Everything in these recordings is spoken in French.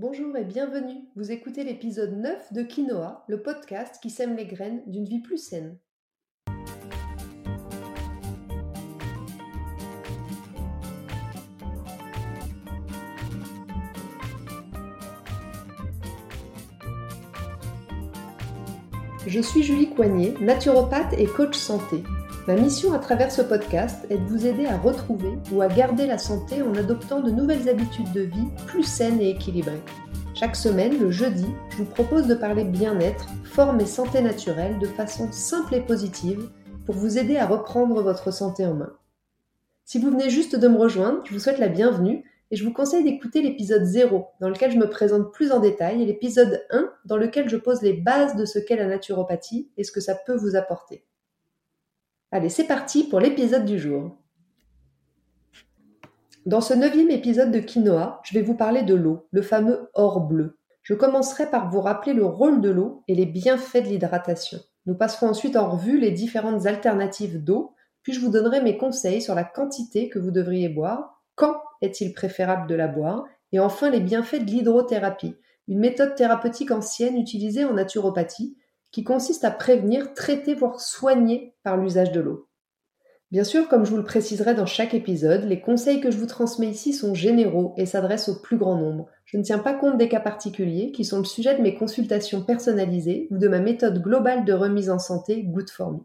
Bonjour et bienvenue. Vous écoutez l'épisode 9 de Quinoa, le podcast qui sème les graines d'une vie plus saine. Je suis Julie Coignet, naturopathe et coach santé. Ma mission à travers ce podcast est de vous aider à retrouver ou à garder la santé en adoptant de nouvelles habitudes de vie plus saines et équilibrées. Chaque semaine, le jeudi, je vous propose de parler bien-être, forme et santé naturelle de façon simple et positive pour vous aider à reprendre votre santé en main. Si vous venez juste de me rejoindre, je vous souhaite la bienvenue et je vous conseille d'écouter l'épisode 0 dans lequel je me présente plus en détail et l'épisode 1 dans lequel je pose les bases de ce qu'est la naturopathie et ce que ça peut vous apporter. Allez, c'est parti pour l'épisode du jour. Dans ce neuvième épisode de Quinoa, je vais vous parler de l'eau, le fameux or bleu. Je commencerai par vous rappeler le rôle de l'eau et les bienfaits de l'hydratation. Nous passerons ensuite en revue les différentes alternatives d'eau, puis je vous donnerai mes conseils sur la quantité que vous devriez boire, quand est-il préférable de la boire, et enfin les bienfaits de l'hydrothérapie, une méthode thérapeutique ancienne utilisée en naturopathie qui consiste à prévenir, traiter, voire soigner par l'usage de l'eau. Bien sûr, comme je vous le préciserai dans chaque épisode, les conseils que je vous transmets ici sont généraux et s'adressent au plus grand nombre. Je ne tiens pas compte des cas particuliers qui sont le sujet de mes consultations personnalisées ou de ma méthode globale de remise en santé Good for Me.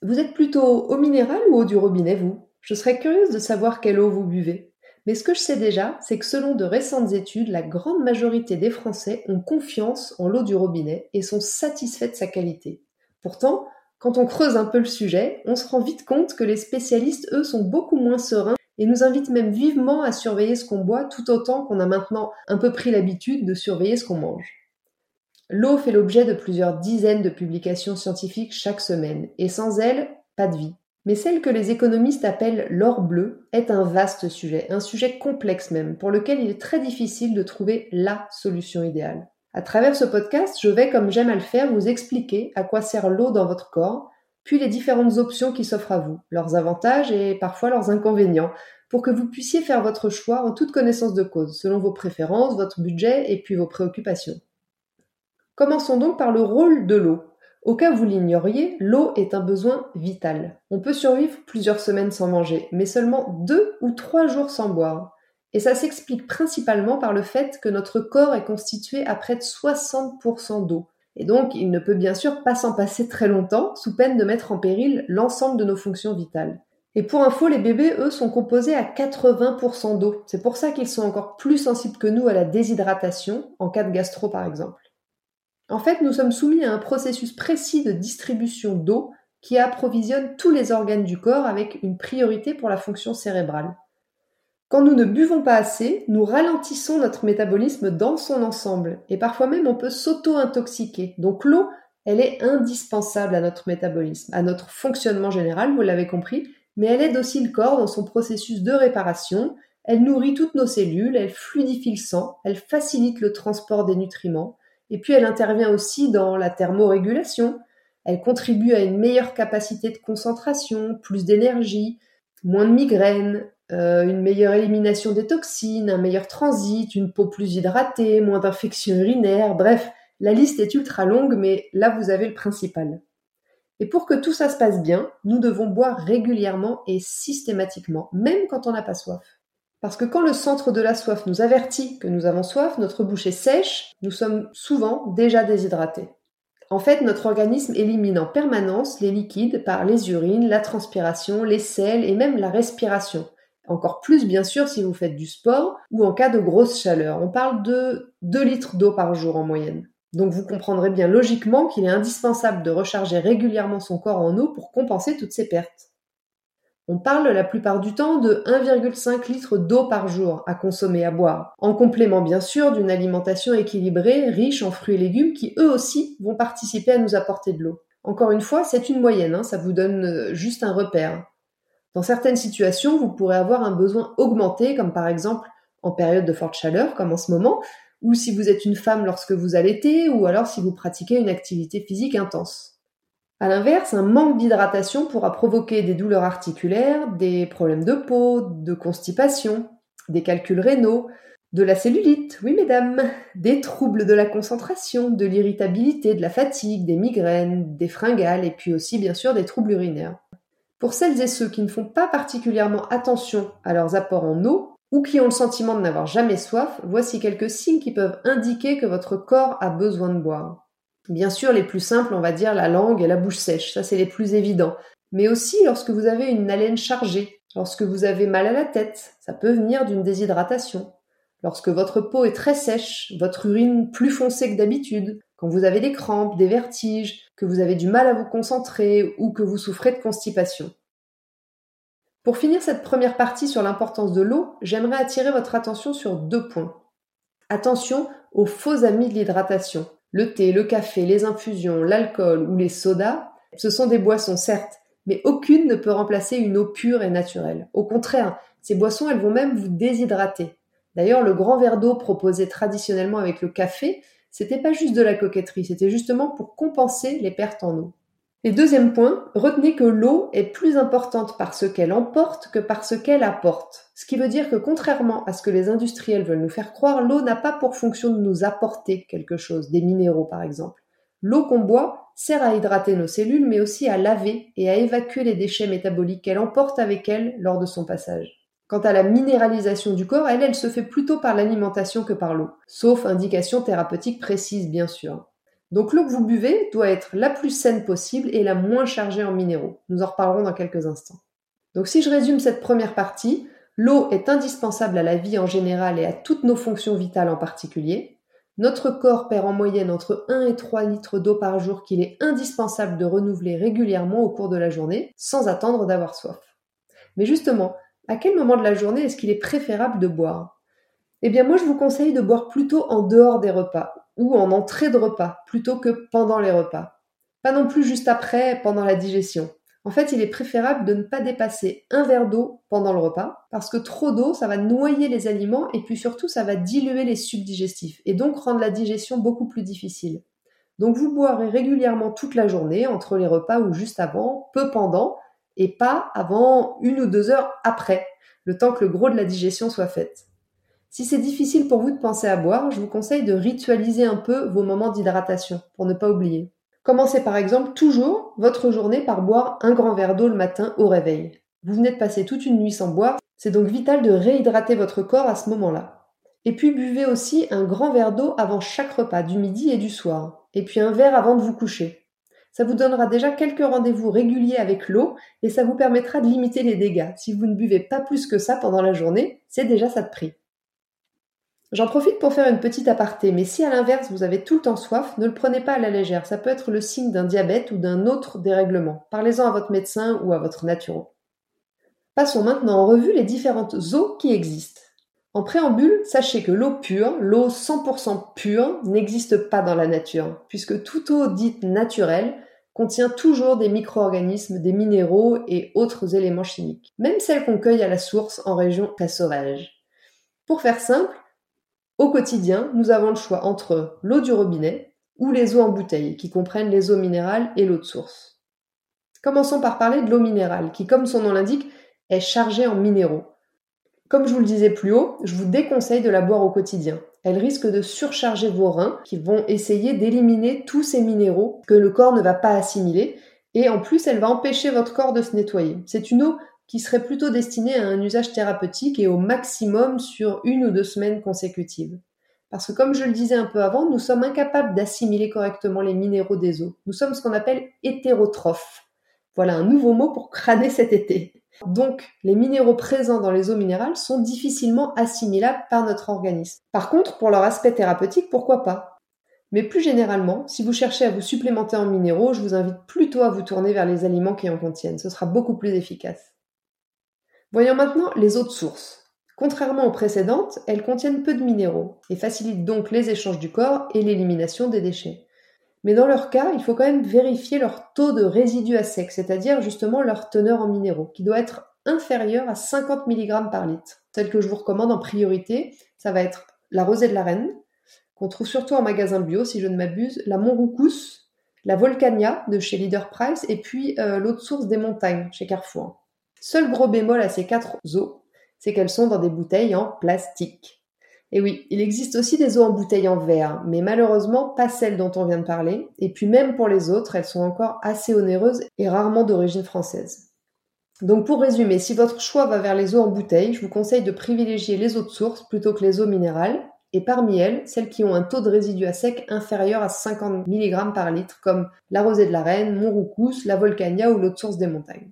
Vous êtes plutôt eau minérale ou eau du robinet, vous? Je serais curieuse de savoir quelle eau vous buvez. Mais ce que je sais déjà, c'est que selon de récentes études, la grande majorité des Français ont confiance en l'eau du robinet et sont satisfaits de sa qualité. Pourtant, quand on creuse un peu le sujet, on se rend vite compte que les spécialistes, eux, sont beaucoup moins sereins et nous invitent même vivement à surveiller ce qu'on boit tout autant qu'on a maintenant un peu pris l'habitude de surveiller ce qu'on mange. L'eau fait l'objet de plusieurs dizaines de publications scientifiques chaque semaine, et sans elle, pas de vie. Mais celle que les économistes appellent l'or bleu est un vaste sujet, un sujet complexe même, pour lequel il est très difficile de trouver LA solution idéale. À travers ce podcast, je vais, comme j'aime à le faire, vous expliquer à quoi sert l'eau dans votre corps, puis les différentes options qui s'offrent à vous, leurs avantages et parfois leurs inconvénients, pour que vous puissiez faire votre choix en toute connaissance de cause, selon vos préférences, votre budget et puis vos préoccupations. Commençons donc par le rôle de l'eau. Au cas où vous l'ignoriez, l'eau est un besoin vital. On peut survivre plusieurs semaines sans manger, mais seulement deux ou trois jours sans boire. Et ça s'explique principalement par le fait que notre corps est constitué à près de 60% d'eau. Et donc, il ne peut bien sûr pas s'en passer très longtemps, sous peine de mettre en péril l'ensemble de nos fonctions vitales. Et pour info, les bébés, eux, sont composés à 80% d'eau. C'est pour ça qu'ils sont encore plus sensibles que nous à la déshydratation, en cas de gastro par exemple. En fait, nous sommes soumis à un processus précis de distribution d'eau qui approvisionne tous les organes du corps avec une priorité pour la fonction cérébrale. Quand nous ne buvons pas assez, nous ralentissons notre métabolisme dans son ensemble et parfois même on peut s'auto-intoxiquer. Donc l'eau, elle est indispensable à notre métabolisme, à notre fonctionnement général, vous l'avez compris, mais elle aide aussi le corps dans son processus de réparation, elle nourrit toutes nos cellules, elle fluidifie le sang, elle facilite le transport des nutriments, et puis elle intervient aussi dans la thermorégulation. Elle contribue à une meilleure capacité de concentration, plus d'énergie, moins de migraines, euh, une meilleure élimination des toxines, un meilleur transit, une peau plus hydratée, moins d'infections urinaires, bref, la liste est ultra longue, mais là vous avez le principal. Et pour que tout ça se passe bien, nous devons boire régulièrement et systématiquement, même quand on n'a pas soif. Parce que quand le centre de la soif nous avertit que nous avons soif, notre bouche est sèche, nous sommes souvent déjà déshydratés. En fait, notre organisme élimine en permanence les liquides par les urines, la transpiration, les sels et même la respiration. Encore plus bien sûr si vous faites du sport ou en cas de grosse chaleur. On parle de 2 litres d'eau par jour en moyenne. Donc vous comprendrez bien logiquement qu'il est indispensable de recharger régulièrement son corps en eau pour compenser toutes ces pertes. On parle la plupart du temps de 1,5 litre d'eau par jour à consommer, à boire, en complément bien sûr d'une alimentation équilibrée, riche en fruits et légumes qui eux aussi vont participer à nous apporter de l'eau. Encore une fois, c'est une moyenne, hein, ça vous donne euh, juste un repère. Dans certaines situations, vous pourrez avoir un besoin augmenté, comme par exemple en période de forte chaleur, comme en ce moment, ou si vous êtes une femme lorsque vous allaitez, ou alors si vous pratiquez une activité physique intense. À l'inverse, un manque d'hydratation pourra provoquer des douleurs articulaires, des problèmes de peau, de constipation. des calculs rénaux, de la cellulite, oui mesdames, des troubles de la concentration, de l'irritabilité, de la fatigue, des migraines, des fringales et puis aussi bien sûr des troubles urinaires. Pour celles et ceux qui ne font pas particulièrement attention à leurs apports en eau ou qui ont le sentiment de n'avoir jamais soif, voici quelques signes qui peuvent indiquer que votre corps a besoin de boire. Bien sûr, les plus simples, on va dire la langue et la bouche sèche, ça c'est les plus évidents. Mais aussi lorsque vous avez une haleine chargée, lorsque vous avez mal à la tête, ça peut venir d'une déshydratation. Lorsque votre peau est très sèche, votre urine plus foncée que d'habitude, quand vous avez des crampes, des vertiges, que vous avez du mal à vous concentrer ou que vous souffrez de constipation. Pour finir cette première partie sur l'importance de l'eau, j'aimerais attirer votre attention sur deux points. Attention aux faux amis de l'hydratation. Le thé, le café, les infusions, l'alcool ou les sodas, ce sont des boissons certes, mais aucune ne peut remplacer une eau pure et naturelle. Au contraire, ces boissons, elles vont même vous déshydrater. D'ailleurs, le grand verre d'eau proposé traditionnellement avec le café, c'était pas juste de la coquetterie, c'était justement pour compenser les pertes en eau. Et deuxième point, retenez que l'eau est plus importante par ce qu'elle emporte que par ce qu'elle apporte. Ce qui veut dire que contrairement à ce que les industriels veulent nous faire croire, l'eau n'a pas pour fonction de nous apporter quelque chose, des minéraux par exemple. L'eau qu'on boit sert à hydrater nos cellules, mais aussi à laver et à évacuer les déchets métaboliques qu'elle emporte avec elle lors de son passage. Quant à la minéralisation du corps, elle, elle se fait plutôt par l'alimentation que par l'eau, sauf indication thérapeutique précise bien sûr. Donc l'eau que vous buvez doit être la plus saine possible et la moins chargée en minéraux. Nous en reparlerons dans quelques instants. Donc si je résume cette première partie, l'eau est indispensable à la vie en général et à toutes nos fonctions vitales en particulier. Notre corps perd en moyenne entre 1 et 3 litres d'eau par jour qu'il est indispensable de renouveler régulièrement au cours de la journée, sans attendre d'avoir soif. Mais justement, à quel moment de la journée est-ce qu'il est préférable de boire? Eh bien moi je vous conseille de boire plutôt en dehors des repas ou en entrée de repas plutôt que pendant les repas. Pas non plus juste après, pendant la digestion. En fait, il est préférable de ne pas dépasser un verre d'eau pendant le repas, parce que trop d'eau, ça va noyer les aliments et puis surtout, ça va diluer les sucs digestifs et donc rendre la digestion beaucoup plus difficile. Donc vous boirez régulièrement toute la journée, entre les repas ou juste avant, peu pendant, et pas avant une ou deux heures après, le temps que le gros de la digestion soit fait. Si c'est difficile pour vous de penser à boire, je vous conseille de ritualiser un peu vos moments d'hydratation pour ne pas oublier. Commencez par exemple toujours votre journée par boire un grand verre d'eau le matin au réveil. Vous venez de passer toute une nuit sans boire, c'est donc vital de réhydrater votre corps à ce moment-là. Et puis buvez aussi un grand verre d'eau avant chaque repas, du midi et du soir. Et puis un verre avant de vous coucher. Ça vous donnera déjà quelques rendez-vous réguliers avec l'eau et ça vous permettra de limiter les dégâts. Si vous ne buvez pas plus que ça pendant la journée, c'est déjà ça de prix. J'en profite pour faire une petite aparté, mais si à l'inverse vous avez tout le temps soif, ne le prenez pas à la légère, ça peut être le signe d'un diabète ou d'un autre dérèglement. Parlez-en à votre médecin ou à votre naturo. Passons maintenant en revue les différentes eaux qui existent. En préambule, sachez que l'eau pure, l'eau 100% pure, n'existe pas dans la nature, puisque toute eau dite naturelle contient toujours des micro-organismes, des minéraux et autres éléments chimiques, même celles qu'on cueille à la source en région très sauvage. Pour faire simple, au quotidien, nous avons le choix entre l'eau du robinet ou les eaux en bouteille, qui comprennent les eaux minérales et l'eau de source. Commençons par parler de l'eau minérale, qui, comme son nom l'indique, est chargée en minéraux. Comme je vous le disais plus haut, je vous déconseille de la boire au quotidien. Elle risque de surcharger vos reins qui vont essayer d'éliminer tous ces minéraux que le corps ne va pas assimiler et en plus elle va empêcher votre corps de se nettoyer. C'est une eau qui serait plutôt destinée à un usage thérapeutique et au maximum sur une ou deux semaines consécutives. Parce que comme je le disais un peu avant, nous sommes incapables d'assimiler correctement les minéraux des eaux. Nous sommes ce qu'on appelle hétérotrophes. Voilà un nouveau mot pour crâner cet été. Donc, les minéraux présents dans les eaux minérales sont difficilement assimilables par notre organisme. Par contre, pour leur aspect thérapeutique, pourquoi pas? Mais plus généralement, si vous cherchez à vous supplémenter en minéraux, je vous invite plutôt à vous tourner vers les aliments qui en contiennent. Ce sera beaucoup plus efficace. Voyons maintenant les eaux de source. Contrairement aux précédentes, elles contiennent peu de minéraux et facilitent donc les échanges du corps et l'élimination des déchets. Mais dans leur cas, il faut quand même vérifier leur taux de résidus à sec, c'est-à-dire justement leur teneur en minéraux, qui doit être inférieur à 50 mg par litre. Celle que je vous recommande en priorité, ça va être la rosée de la reine, qu'on trouve surtout en magasin bio si je ne m'abuse, la Montroucous, la Volcania de chez Leader Price et puis euh, l'eau de source des montagnes chez Carrefour. Seul gros bémol à ces quatre eaux, c'est qu'elles sont dans des bouteilles en plastique. Et oui, il existe aussi des eaux en bouteille en verre, mais malheureusement pas celles dont on vient de parler, et puis même pour les autres, elles sont encore assez onéreuses et rarement d'origine française. Donc pour résumer, si votre choix va vers les eaux en bouteille, je vous conseille de privilégier les eaux de source plutôt que les eaux minérales, et parmi elles, celles qui ont un taux de résidus à sec inférieur à 50 mg par litre, comme la rosée de la Reine, Montroucous, la Volcania ou l'eau de source des montagnes.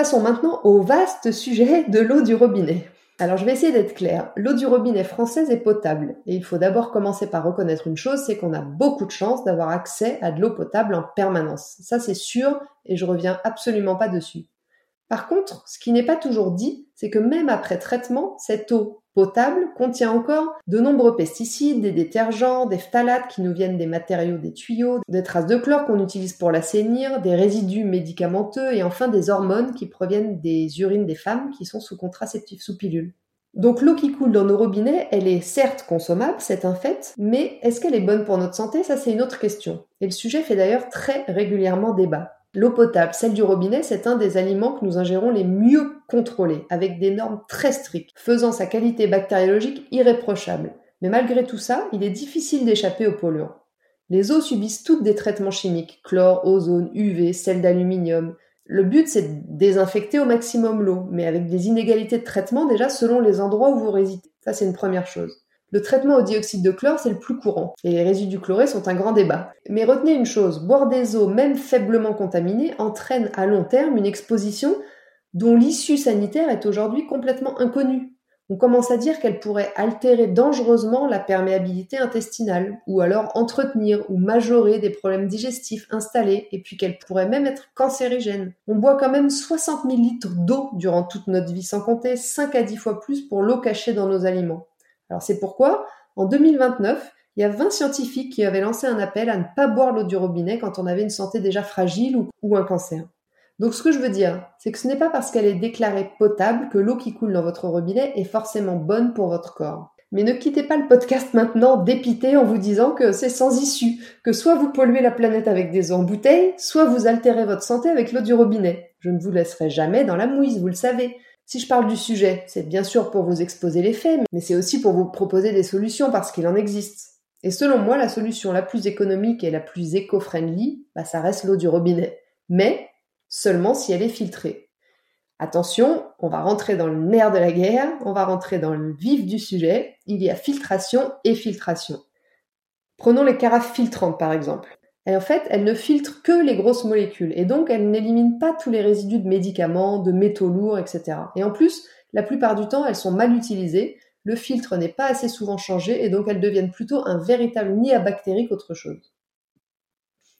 Passons maintenant au vaste sujet de l'eau du robinet. Alors je vais essayer d'être clair. L'eau du robinet française est potable. Et il faut d'abord commencer par reconnaître une chose, c'est qu'on a beaucoup de chance d'avoir accès à de l'eau potable en permanence. Ça c'est sûr et je reviens absolument pas dessus. Par contre, ce qui n'est pas toujours dit, c'est que même après traitement, cette eau potable contient encore de nombreux pesticides, des détergents, des phtalates qui nous viennent des matériaux des tuyaux, des traces de chlore qu'on utilise pour l'assainir, des résidus médicamenteux et enfin des hormones qui proviennent des urines des femmes qui sont sous contraceptifs sous pilule. Donc l'eau qui coule dans nos robinets, elle est certes consommable, c'est un fait, mais est-ce qu'elle est bonne pour notre santé? Ça c'est une autre question. Et le sujet fait d'ailleurs très régulièrement débat. L'eau potable, celle du robinet, c'est un des aliments que nous ingérons les mieux contrôlés, avec des normes très strictes, faisant sa qualité bactériologique irréprochable. Mais malgré tout ça, il est difficile d'échapper aux polluants. Les eaux subissent toutes des traitements chimiques, chlore, ozone, UV, sel d'aluminium. Le but, c'est de désinfecter au maximum l'eau, mais avec des inégalités de traitement déjà selon les endroits où vous résidez. Ça, c'est une première chose. Le traitement au dioxyde de chlore, c'est le plus courant, et les résidus chlorés sont un grand débat. Mais retenez une chose, boire des eaux, même faiblement contaminées, entraîne à long terme une exposition dont l'issue sanitaire est aujourd'hui complètement inconnue. On commence à dire qu'elle pourrait altérer dangereusement la perméabilité intestinale, ou alors entretenir ou majorer des problèmes digestifs installés, et puis qu'elle pourrait même être cancérigène. On boit quand même 60 000 litres d'eau durant toute notre vie, sans compter 5 à 10 fois plus pour l'eau cachée dans nos aliments. Alors c'est pourquoi, en 2029, il y a 20 scientifiques qui avaient lancé un appel à ne pas boire l'eau du robinet quand on avait une santé déjà fragile ou, un cancer. Donc ce que je veux dire, c'est que ce n'est pas parce qu'elle est déclarée potable que l'eau qui coule dans votre robinet est forcément bonne pour votre corps. Mais ne quittez pas le podcast maintenant dépité en vous disant que c'est sans issue, que soit vous polluez la planète avec des eaux en bouteille, soit vous altérez votre santé avec l'eau du robinet. Je ne vous laisserai jamais dans la mouise, vous le savez. Si je parle du sujet, c'est bien sûr pour vous exposer les faits, mais c'est aussi pour vous proposer des solutions parce qu'il en existe. Et selon moi, la solution la plus économique et la plus éco-friendly, bah, ça reste l'eau du robinet. Mais seulement si elle est filtrée. Attention, on va rentrer dans le nerf de la guerre, on va rentrer dans le vif du sujet. Il y a filtration et filtration. Prenons les carafes filtrantes par exemple. Et en fait, elle ne filtre que les grosses molécules et donc elle n'élimine pas tous les résidus de médicaments, de métaux lourds, etc. Et en plus, la plupart du temps, elles sont mal utilisées, le filtre n'est pas assez souvent changé et donc elles deviennent plutôt un véritable nid à bactéries qu'autre chose.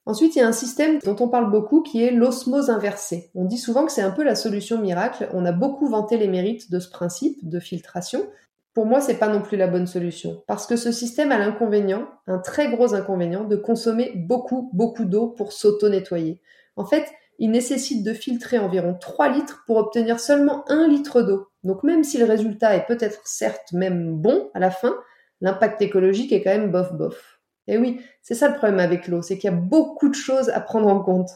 Ensuite, il y a un système dont on parle beaucoup qui est l'osmose inversée. On dit souvent que c'est un peu la solution miracle. On a beaucoup vanté les mérites de ce principe de filtration, pour moi, c'est pas non plus la bonne solution. Parce que ce système a l'inconvénient, un très gros inconvénient, de consommer beaucoup, beaucoup d'eau pour s'auto-nettoyer. En fait, il nécessite de filtrer environ 3 litres pour obtenir seulement 1 litre d'eau. Donc même si le résultat est peut-être certes même bon à la fin, l'impact écologique est quand même bof bof. Et oui, c'est ça le problème avec l'eau, c'est qu'il y a beaucoup de choses à prendre en compte.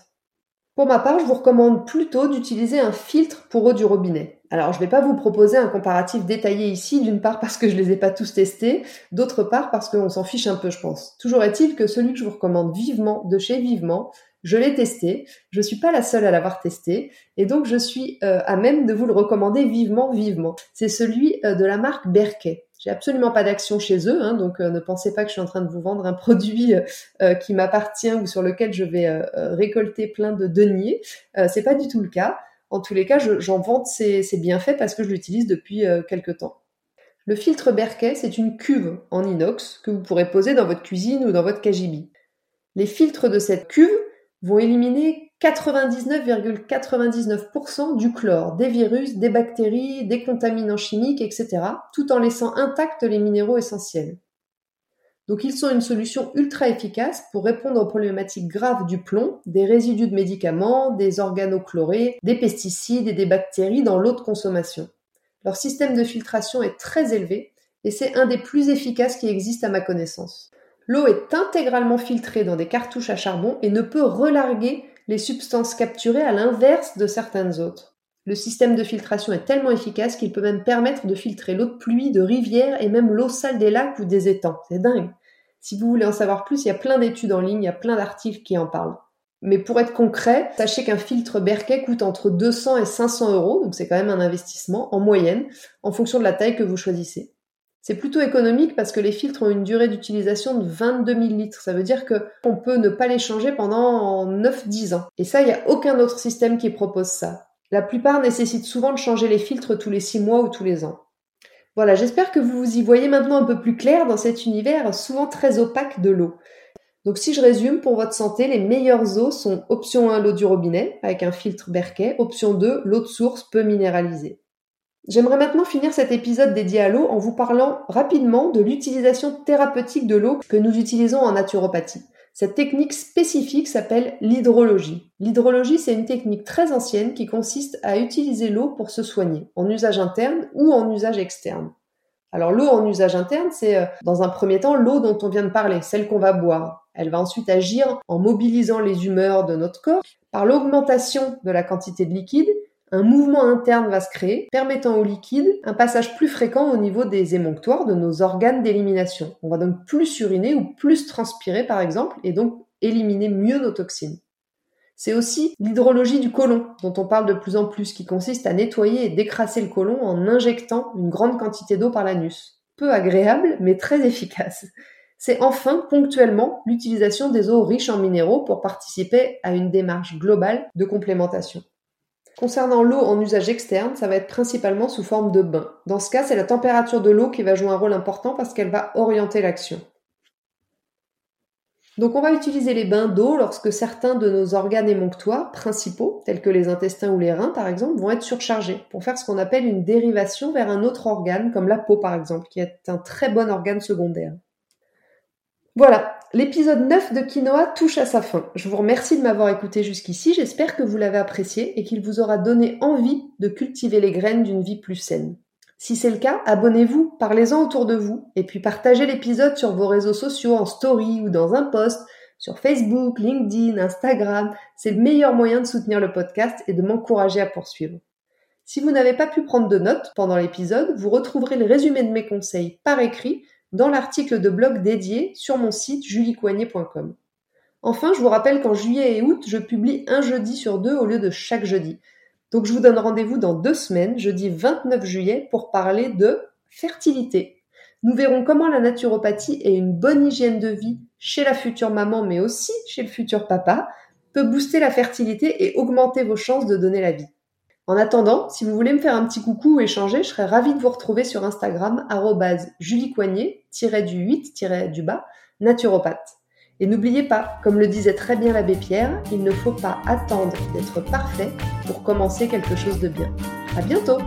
Pour ma part, je vous recommande plutôt d'utiliser un filtre pour eau du robinet. Alors, je ne vais pas vous proposer un comparatif détaillé ici, d'une part parce que je ne les ai pas tous testés, d'autre part parce qu'on s'en fiche un peu, je pense. Toujours est-il que celui que je vous recommande vivement, de chez Vivement, je l'ai testé, je ne suis pas la seule à l'avoir testé, et donc je suis euh, à même de vous le recommander vivement, vivement. C'est celui euh, de la marque Berkey. J'ai absolument pas d'action chez eux, hein, donc euh, ne pensez pas que je suis en train de vous vendre un produit euh, qui m'appartient ou sur lequel je vais euh, récolter plein de deniers. c'est pas du tout le cas. En tous les cas, j'en vante ces, bienfaits parce que je l'utilise depuis quelques temps. Le filtre Berkey, c'est une cuve en inox que vous pourrez poser dans votre cuisine ou dans votre cagibi. Les filtres de cette cuve vont éliminer 99,99% du chlore, des virus, des bactéries, des contaminants chimiques, etc., tout en laissant intacts les minéraux essentiels. Donc ils sont une solution ultra efficace pour répondre aux problématiques graves du plomb, des résidus de médicaments, des organochlorés, des pesticides et des bactéries dans l'eau de consommation. Leur système de filtration est très élevé et c'est un des plus efficaces qui existent à ma connaissance. L'eau est intégralement filtrée dans des cartouches à charbon et ne peut relarguer les substances capturées à l'inverse de certaines autres. Le système de filtration est tellement efficace qu'il peut même permettre de filtrer l'eau de pluie, de rivières et même l'eau sale des lacs ou des étangs. C'est dingue. Si vous voulez en savoir plus, il y a plein d'études en ligne, il y a plein d'articles qui en parlent. Mais pour être concret, sachez qu'un filtre Berkey coûte entre 200 et 500 euros, donc c'est quand même un investissement en moyenne, en fonction de la taille que vous choisissez. C'est plutôt économique parce que les filtres ont une durée d'utilisation de 22 000 litres. Ça veut dire qu'on peut ne pas les changer pendant 9-10 ans. Et ça, il n'y a aucun autre système qui propose ça. La plupart nécessitent souvent de changer les filtres tous les 6 mois ou tous les ans. Voilà, j'espère que vous vous y voyez maintenant un peu plus clair dans cet univers souvent très opaque de l'eau. Donc si je résume, pour votre santé, les meilleures eaux sont option 1 l'eau du robinet avec un filtre Berkey, option 2 l'eau de source peu minéralisée. J'aimerais maintenant finir cet épisode dédié à l'eau en vous parlant rapidement de l'utilisation thérapeutique de l'eau que nous utilisons en naturopathie. Cette technique spécifique s'appelle l'hydrologie. L'hydrologie, c'est une technique très ancienne qui consiste à utiliser l'eau pour se soigner, en usage interne ou en usage externe. Alors l'eau en usage interne, c'est euh, dans un premier temps l'eau dont on vient de parler, celle qu'on va boire. Elle va ensuite agir en mobilisant les humeurs de notre corps par l'augmentation de la quantité de liquide un mouvement interne va se créer, permettant au liquide un passage plus fréquent au niveau des émonctoires de nos organes d'élimination. On va donc plus uriner ou plus transpirer par exemple, et donc éliminer mieux nos toxines. C'est aussi l'hydrologie du côlon, dont on parle de plus en plus, qui consiste à nettoyer et décrasser le côlon en injectant une grande quantité d'eau par l'anus. Peu agréable, mais très efficace. C'est enfin ponctuellement l'utilisation des eaux riches en minéraux pour participer à une démarche globale de complémentation. Concernant l'eau en usage externe, ça va être principalement sous forme de bain. Dans ce cas, c'est la température de l'eau qui va jouer un rôle important parce qu'elle va orienter l'action. Donc on va utiliser les bains d'eau lorsque certains de nos organes émonctoires principaux, tels que les intestins ou les reins par exemple, vont être surchargés pour faire ce qu'on appelle une dérivation vers un autre organe, comme la peau par exemple, qui est un très bon organe secondaire. Voilà, l'épisode 9 de Quinoa touche à sa fin. Je vous remercie de m'avoir écouté jusqu'ici, j'espère que vous l'avez apprécié et qu'il vous aura donné envie de cultiver les graines d'une vie plus saine. Si c'est le cas, abonnez-vous, parlez-en autour de vous, et puis partagez l'épisode sur vos réseaux sociaux, en story ou dans un post, sur Facebook, LinkedIn, Instagram. C'est le meilleur moyen de soutenir le podcast et de m'encourager à poursuivre. Si vous n'avez pas pu prendre de notes pendant l'épisode, vous retrouverez le résumé de mes conseils par écrit dans l'article de blog dédié sur mon site juliecoignet.com. Enfin, je vous rappelle qu'en juillet et août, je publie un jeudi sur deux au lieu de chaque jeudi. Donc je vous donne rendez-vous dans deux semaines, jeudi 29 juillet, pour parler de fertilité. Nous verrons comment la naturopathie et une bonne hygiène de vie chez la future maman, mais aussi chez le futur papa, peut booster la fertilité et augmenter vos chances de donner la vie. En attendant, si vous voulez me faire un petit coucou ou échanger, je serais ravie de vous retrouver sur Instagram, juliecoignet, du 8, du bas, naturopathe. Et n'oubliez pas, comme le disait très bien l'abbé Pierre, il ne faut pas attendre d'être parfait pour commencer quelque chose de bien. À bientôt!